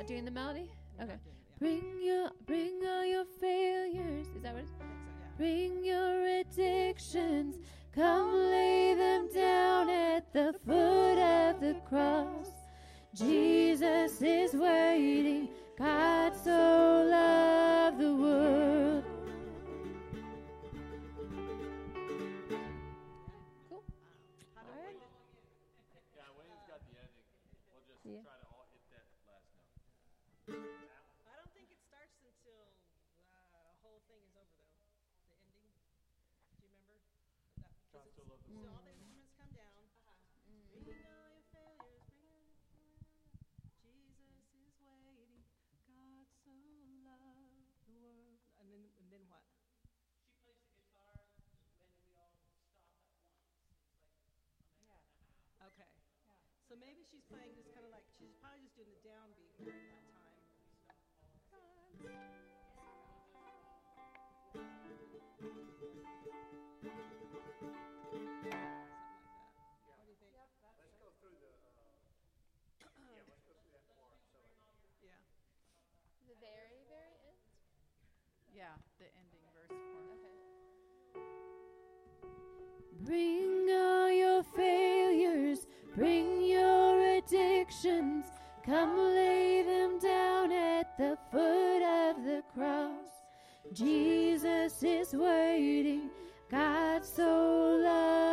not doing the melody? Okay. not doing it, yeah. Bring your bring all your failures. Is that what? It's, bring your addictions. Come lay them down at the foot of the cross. Jesus is waiting. God so loved then what? She plays the guitar, and we all stop at once. It's like Okay. So maybe she's playing just kind of like, she's probably just doing the downbeat Bring all your failures, bring your addictions, come lay them down at the foot of the cross. Jesus is waiting, God so loved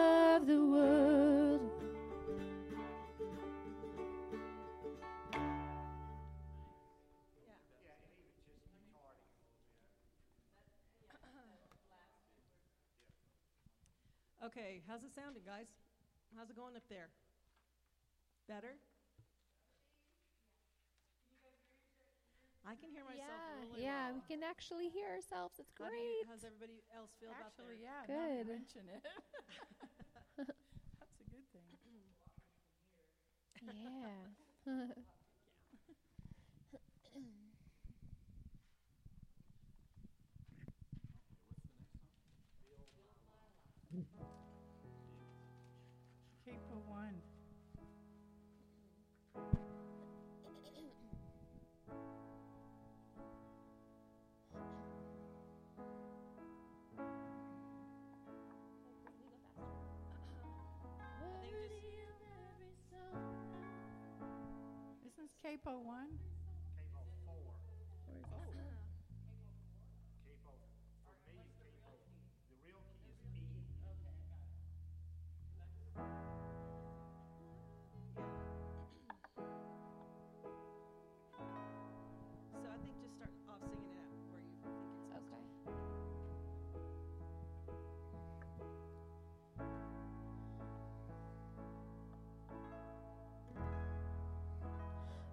Okay, how's it sounding, guys? How's it going up there? Better? I can hear myself yeah, really yeah, well. we can actually hear ourselves. It's How do great. you, how's everybody else feel about Actually, there? yeah, now that you Good. mention it. That's a good thing. yeah. capo one?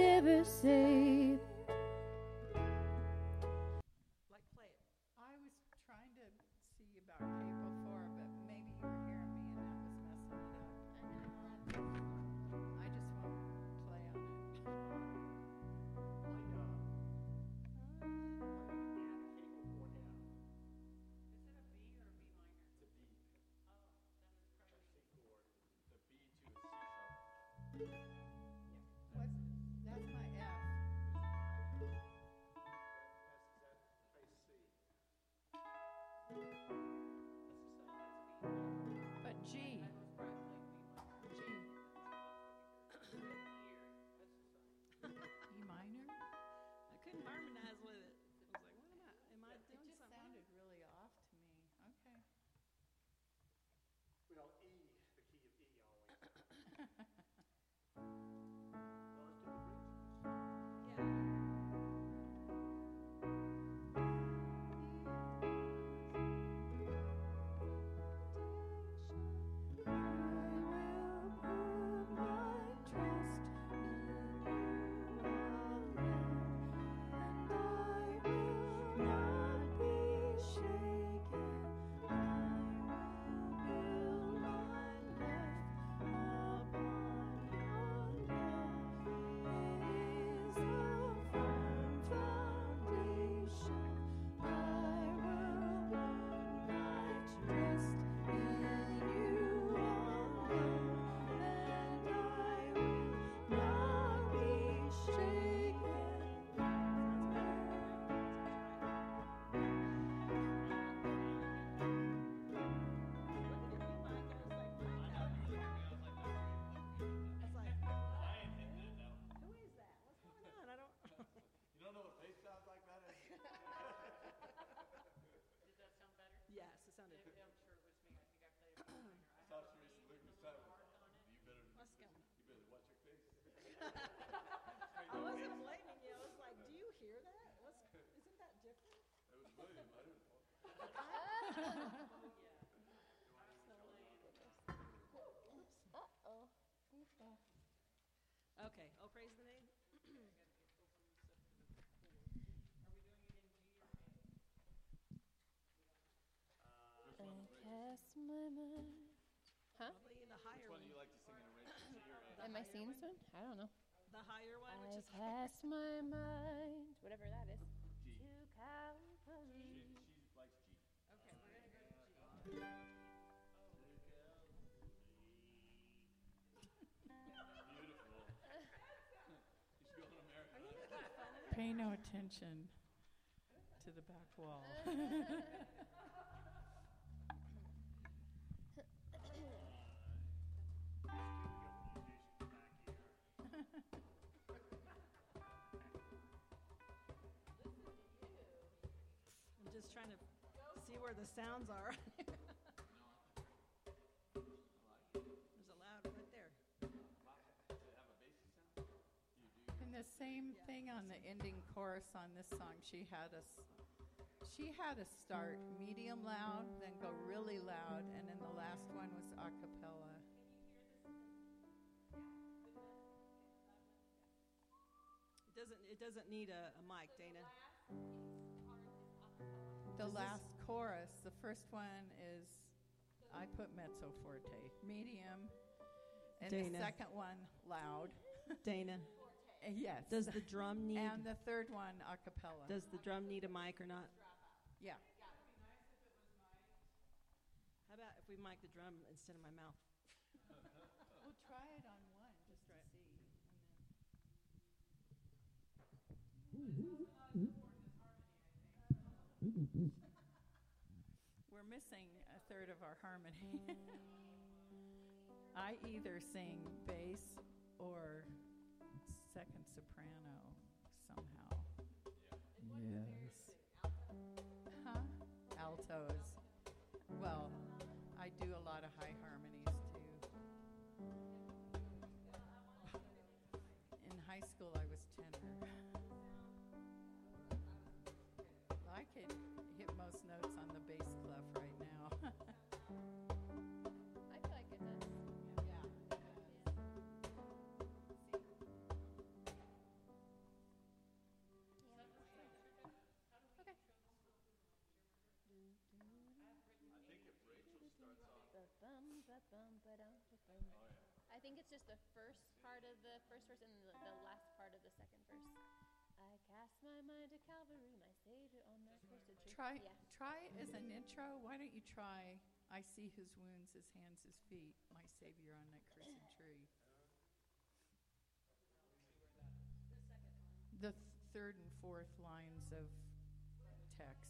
could ever save. Okay. Oh, praise the name. I cast my mind. Huh? Probably the higher Which one one. do you like to sing in a range of G or A? Am I seeing this one? I don't know. The higher one, I which is cast my mind, whatever that is, Pay no attention to the back wall. I'm just trying to see where the sounds are. Same thing on the ending chorus on this song. She had us. She had us start medium loud, then go really loud, and then the last one was a cappella. It doesn't. It doesn't need a, a mic, Dana. The Is this- last chorus, the first one is I put mezzo forte, medium, and the second one loud. Dana, yes. does the drum need? and the third one a cappella. Does the drum need a mic or not? yeah. How about if we mic the drum instead of my mouth? We'll try it on one just to see. We're missing a third of our harmony. I either sing bass or second soprano somehow. Yes. Huh? Altos. Well, I do a lot of high harmonies too. In high school, I was tenor. I could hit most notes on the bass clef right now. think it's just the first part of the first verse and the, the last part of the second verse. I cast my mind to Calvary, my Savior on that cursed tree. Try Yeah. try as an intro. Why don't you try? I see his wounds, his hands, his feet, my Savior on that cursed tree. The th- third and fourth lines of text.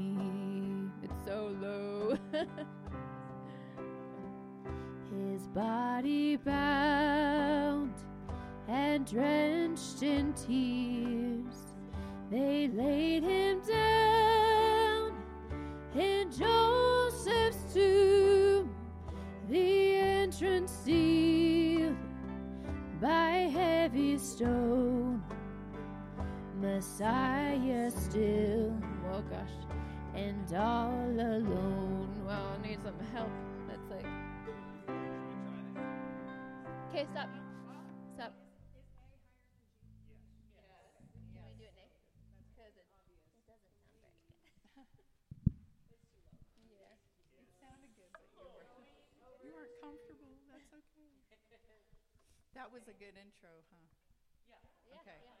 Body bound and drenched in tears, they laid him down in Joseph's tomb, the entrance sealed by heavy stone. Messiah still, oh gosh, and all alone. Wow, I need some help. Comfortable. That's okay. That was a good intro, huh? Yeah, Okay. yeah,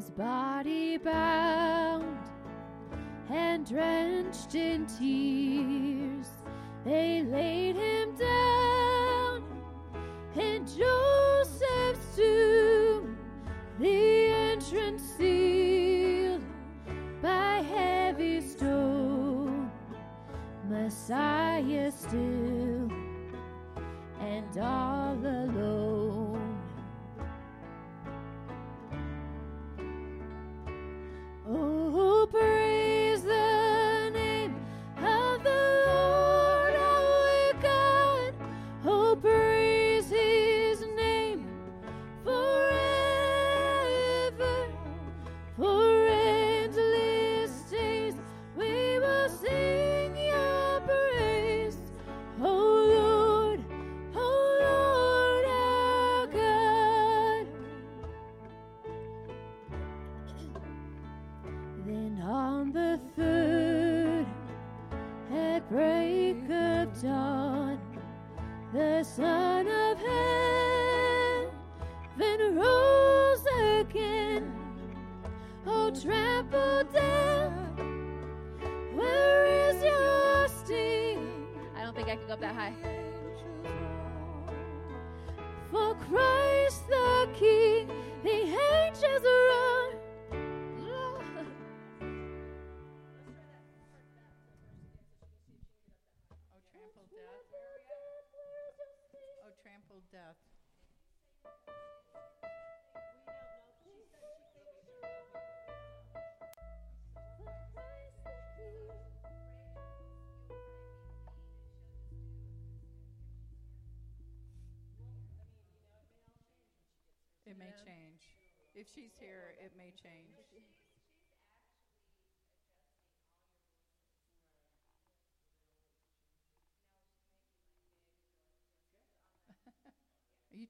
His body bound and drenched in tears, they laid him down death. It may change. If she's here, it may change.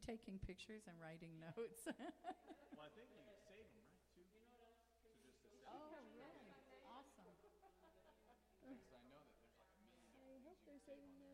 Taking pictures and writing notes? Well, I think you can save them, right, too? So just to save, oh, really? Awesome. because I know that there's like a million I hope they're saving them.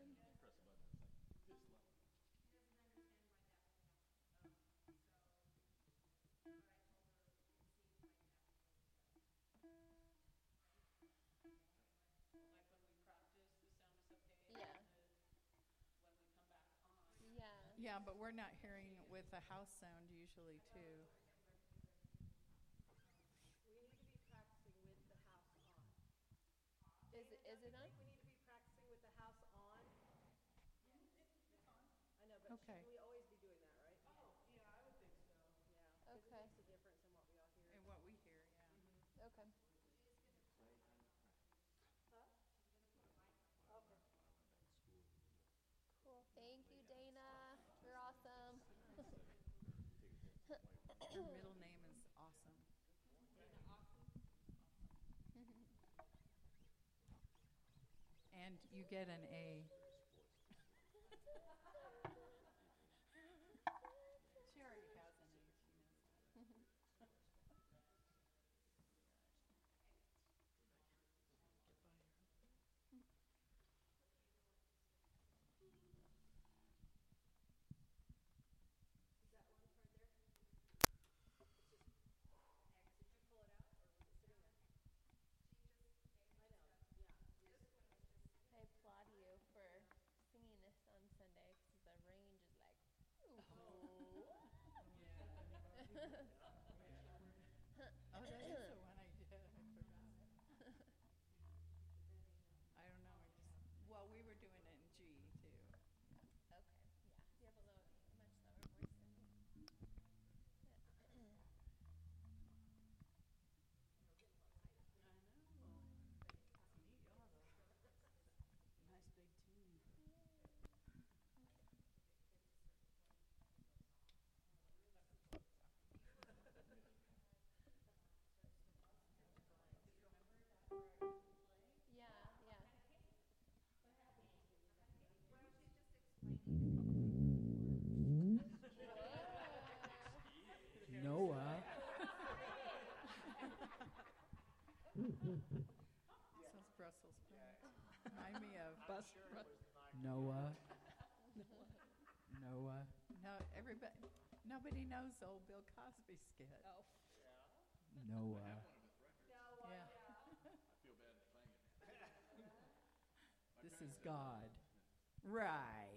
Yeah. Yeah, but we're not hearing it with the house sound usually, too. We need to be practicing with the house on. Is it, is it on? We need to be practicing with the house on. I know, but Okay. shouldn't we always be doing that, right? Oh, yeah, I would think so. Yeah. 'cause Okay. It makes a difference in what we all hear. And what we hear, yeah. Mm-hmm. Okay. Okay. Cool. Thank you, Dana. You're awesome. Your middle name is awesome. And you get an A. She already has an A, she knows that. I applaud you for singing this on Sunday because the range is like. Oh, that is the one I did. I forgot. I don't know. I just, well, we were doing it in G too. Okay. Yeah. You have a low, much lower voice than me. I know. It's neat, y'all have a nice big team. Yeah. Yeah. Noah. Sounds Brussels sprouts. Remind me of Bus. Noah. Noah. No, everybody. Nobody knows the old Bill Cosby skit. Oh. Noah. Yeah. I feel bad playing it. This is God. Right.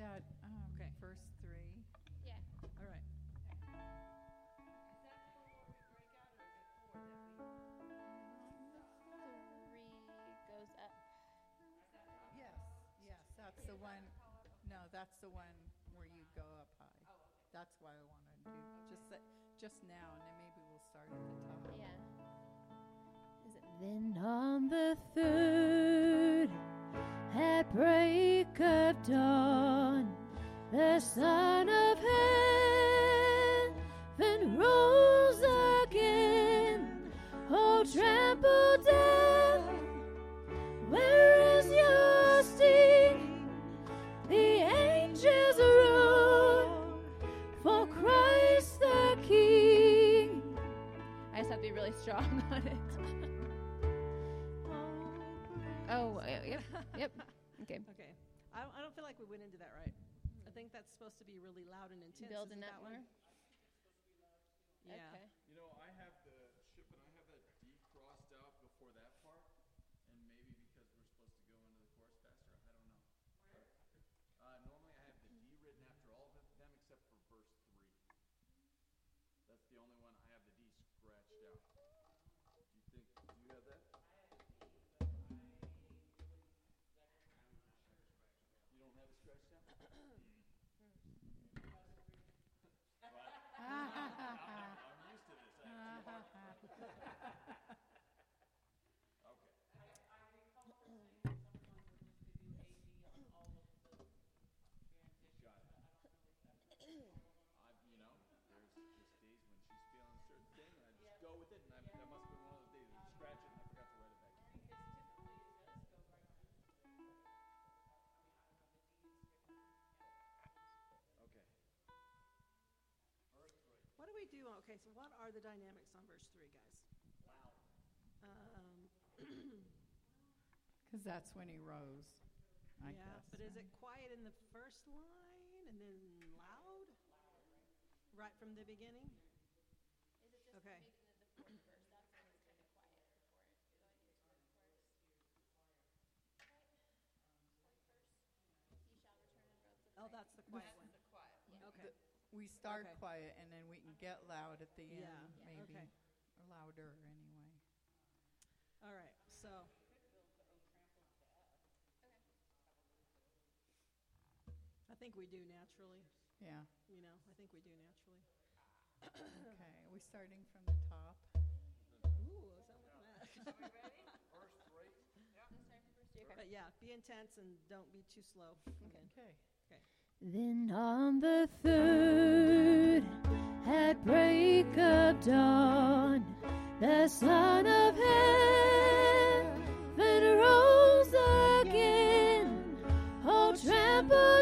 that um, Okay. verse three? Yeah. All right. Three goes up. Yes, yes, that's the one. No, that's the one where you go up high. That's why I want to do just that, just now, and then maybe we'll start at the top. Yeah. Is it then on the third at break of dawn the Son of Heaven rose again. Oh, trample death, where is your sting? The angels roar for Christ the King. I just have to be really strong on it. Oh, yep, yep. Okay. Okay. I don't, I don't feel like we went into that right. I think that's supposed to be really loud and intense. Building isn't that more. Yeah. Okay. Do we do? on- Okay, so what are the dynamics on verse three, guys? Um, Because that's when he rose, I yeah, guess. but is it quiet in the first line and then loud? Right from the beginning? Okay. Oh, that's the quiet one. Okay. We start Okay. quiet and then we can get loud at the Yeah, end, yeah, maybe. okay. Or louder, anyway. All right, so. I think we do naturally, Yeah, you know, I think we do naturally. okay. Are we starting from the top? Ooh, is sound like that. But yeah, be intense and don't be too slow. Okay. Then on the third, at break of dawn, the Son of Heaven rose again. Oh, trample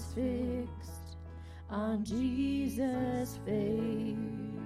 transfixed on Jesus' face.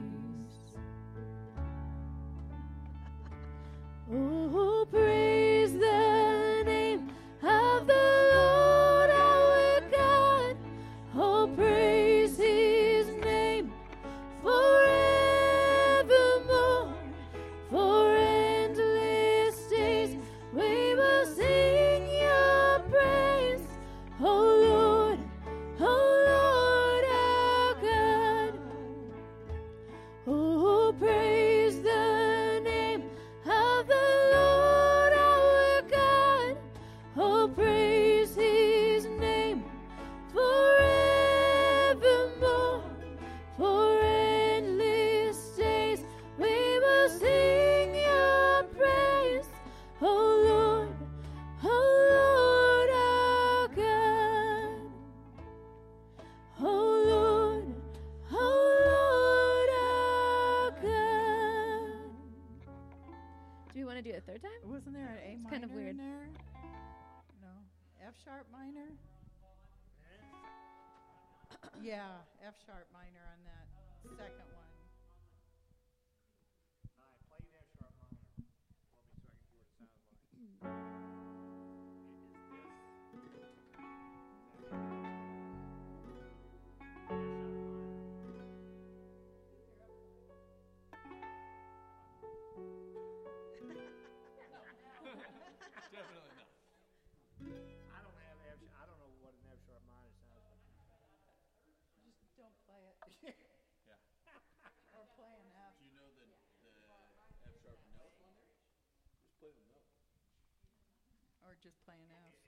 just playing out.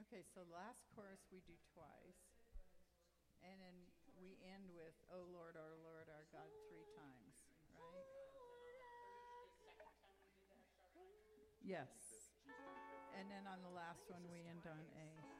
Okay, so last chorus we do twice. And then we end with, O Lord, our Lord, our God, three times, right? Yes. And then on the last one, we end on A.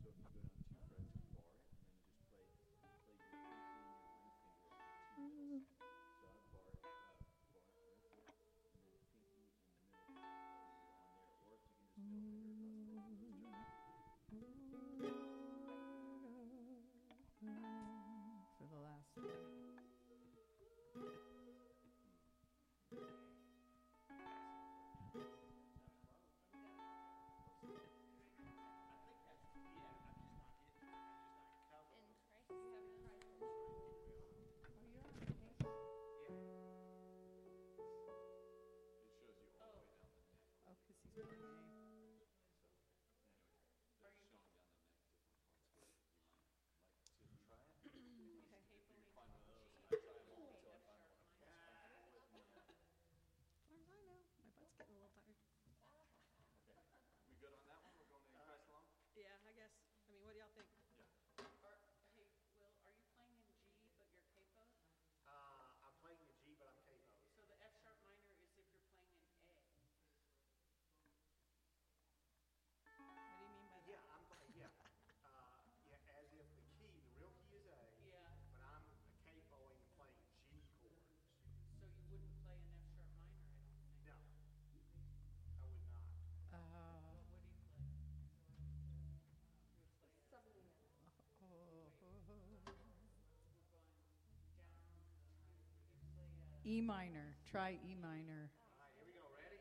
E minor. Try E minor. All right, here we go. Ready?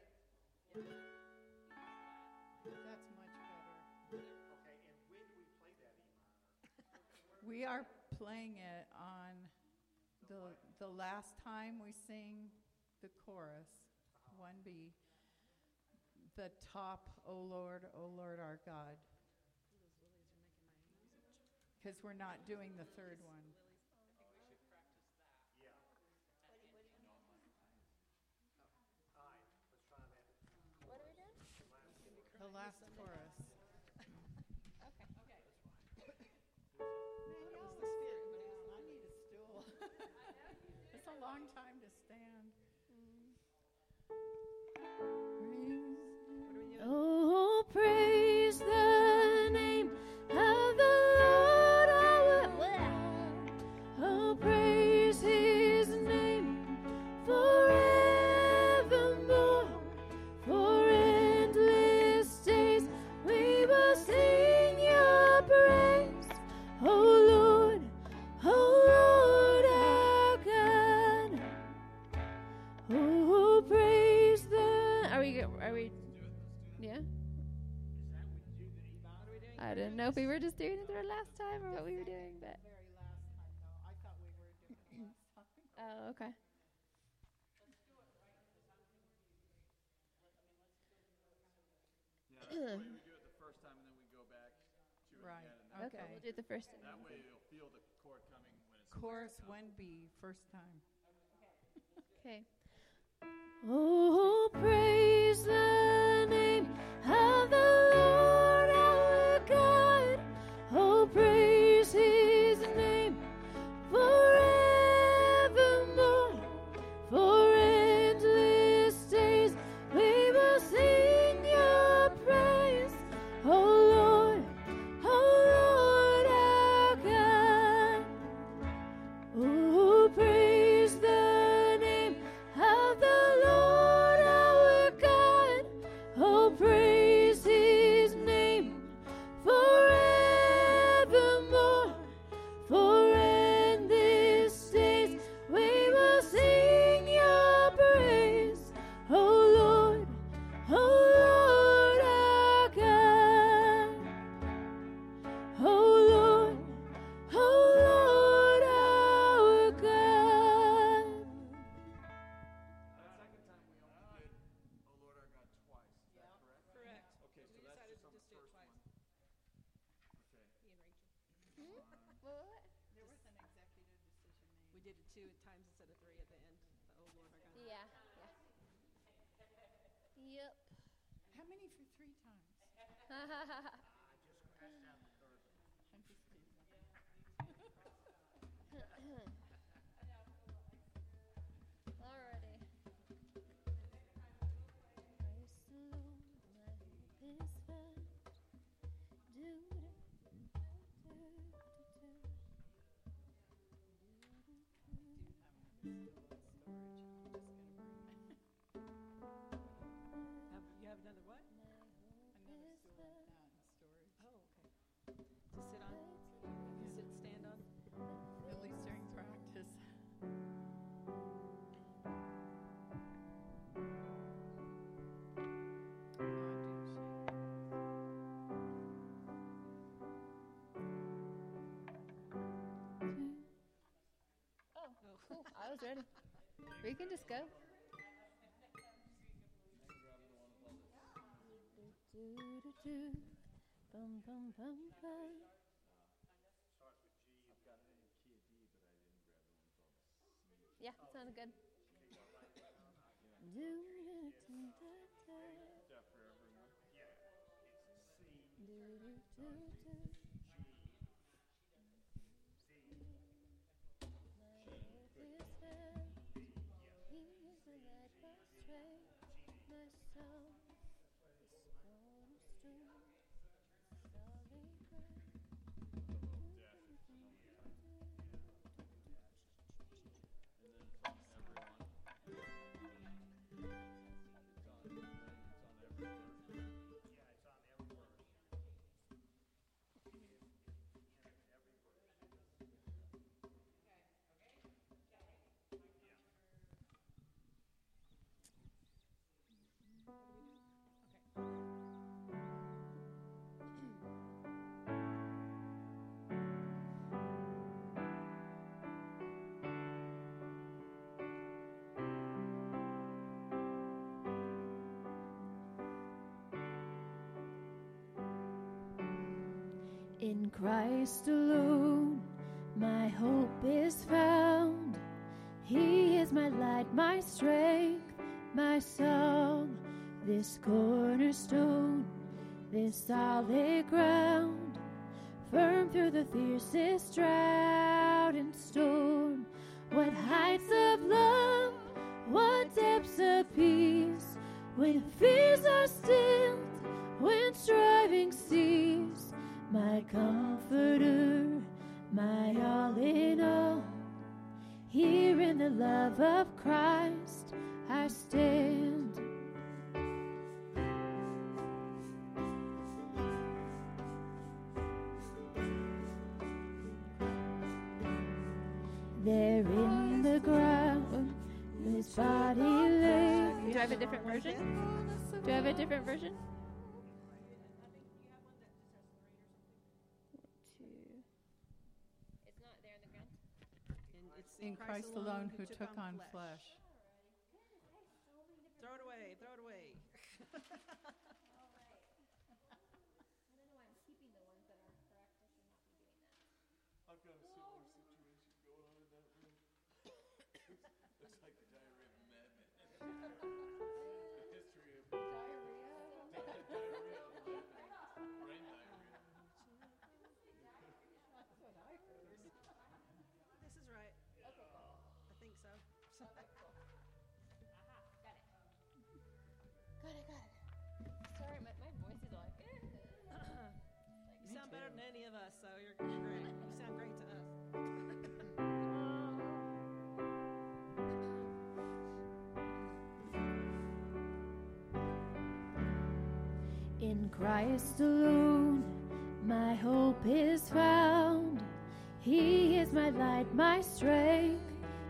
Yeah. That's much better. Okay, and when do we play that E minor? we are playing it on the, the last time we sing the chorus, uh-huh. 1B, the top, O Lord, O Lord our God. Because we're not doing the third one. Wrong time to stand. I didn't know if we were just doing it the last time or what we were doing, but. Very last time, though. I thought we were doing it last time. Oh, okay. Yeah, that's the way we do it the first time, and then we go back to it Right. again. And Okay, Okay. we'll do the first one. that way you'll feel the chord coming when it's. Chorus 1B, first time. Okay. Oh, praise the We did it two times instead of three at the end. The oh Lord our God. Yeah, yeah. Yep. How many for three times? Oh. I was ready. We can just go. Do, do, do. Bum, bum, bum, bum. Yeah, sounded good. In Christ alone, my hope is found. He is my light, my strength, my song. This cornerstone, this solid ground, firm through the fiercest drought and storm. What heights of love, what depths of peace, when fears are stilled, different version? It's not there in the ground. And it's In Christ alone who took on flesh. Throw it away, throw it away. Got it, got it. Sorry, my, my voice is like. You sound better than any of us, so you're great. You sound great to us. In Christ alone, my hope is found. He is my light, my strength,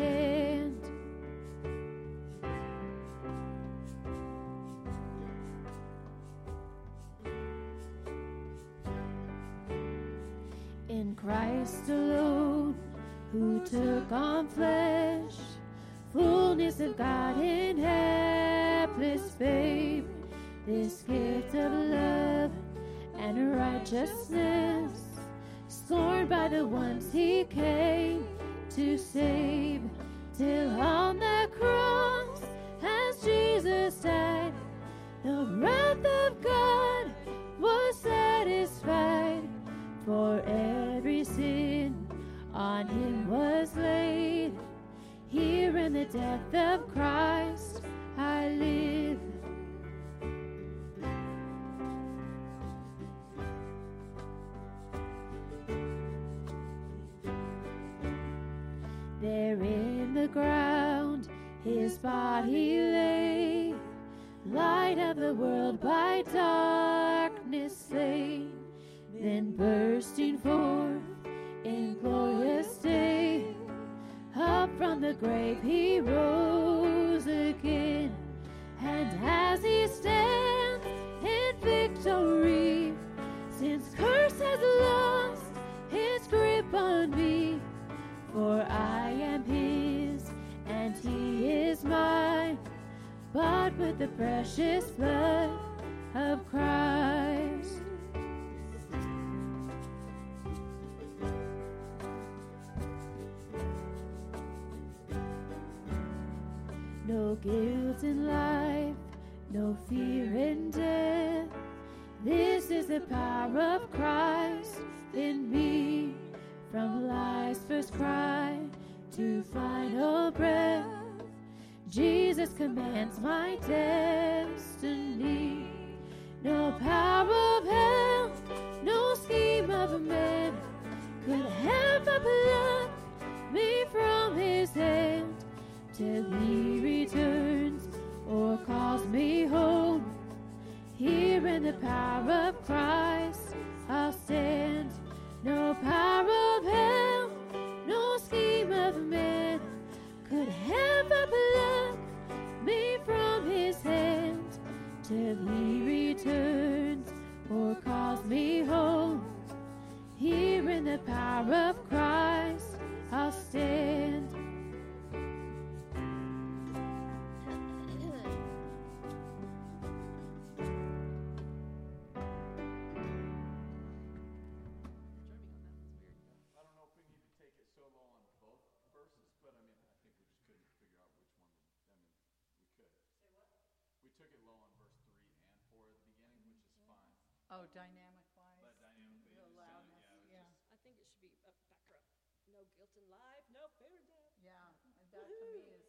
stand. In Christ alone, who took on flesh, fullness of God in helpless babe, this gift of love and righteousness, scorned by the ones he came to save, till on the cross, the precious blood of Christ. No guilt in life, no fear in death. This is the power of Christ in me. From life's first cry to final breath, Jesus commands my destiny. No power of hell, no scheme of man could ever pluck me from his hand till he returns or calls me home. Here in the power of Christ I'll stand. No power ever pluck me from his hand till he returns or calls me home. Here in the power of Christ I'll stand. Oh, dynamic wise? But dynamically, The yeah, yeah, just, I think it should be back. No guilt in life, no fear in death. yeah, and that to me is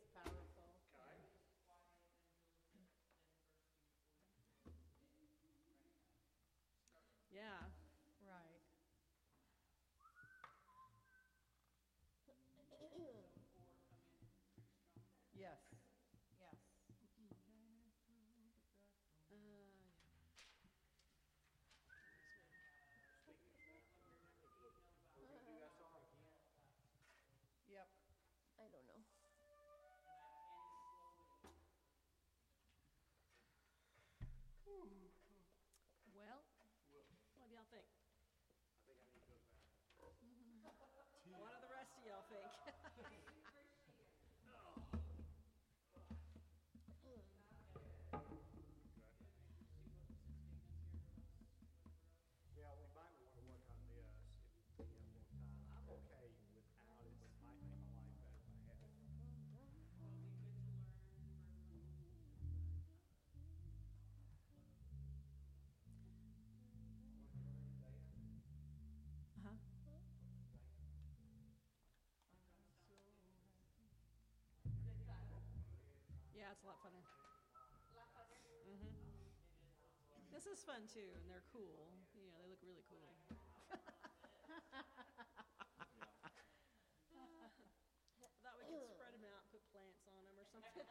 Yeah, it's a lot funner. Mm-hmm. This is fun too, and they're cool. Yeah, they look really cool. I thought we could spread them out, put plants on them or something,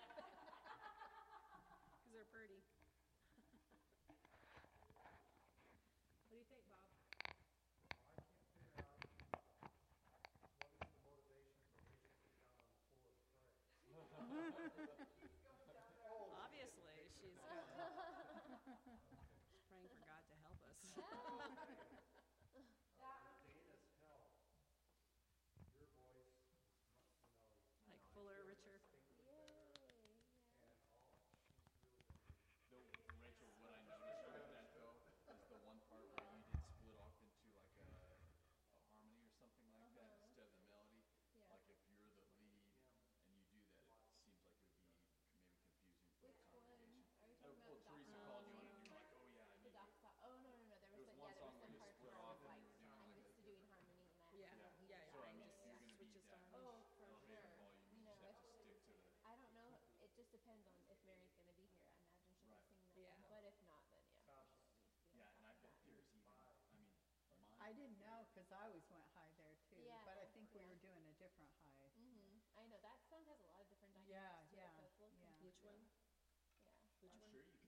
because they're pretty. Yeah. I didn't know because I always went high there too. Yeah, but I think we were doing a different high. Mhm. I know that song has a lot of different dynamics. Yeah, to yeah, yeah. Which one? Yeah. Which I'm one? sure you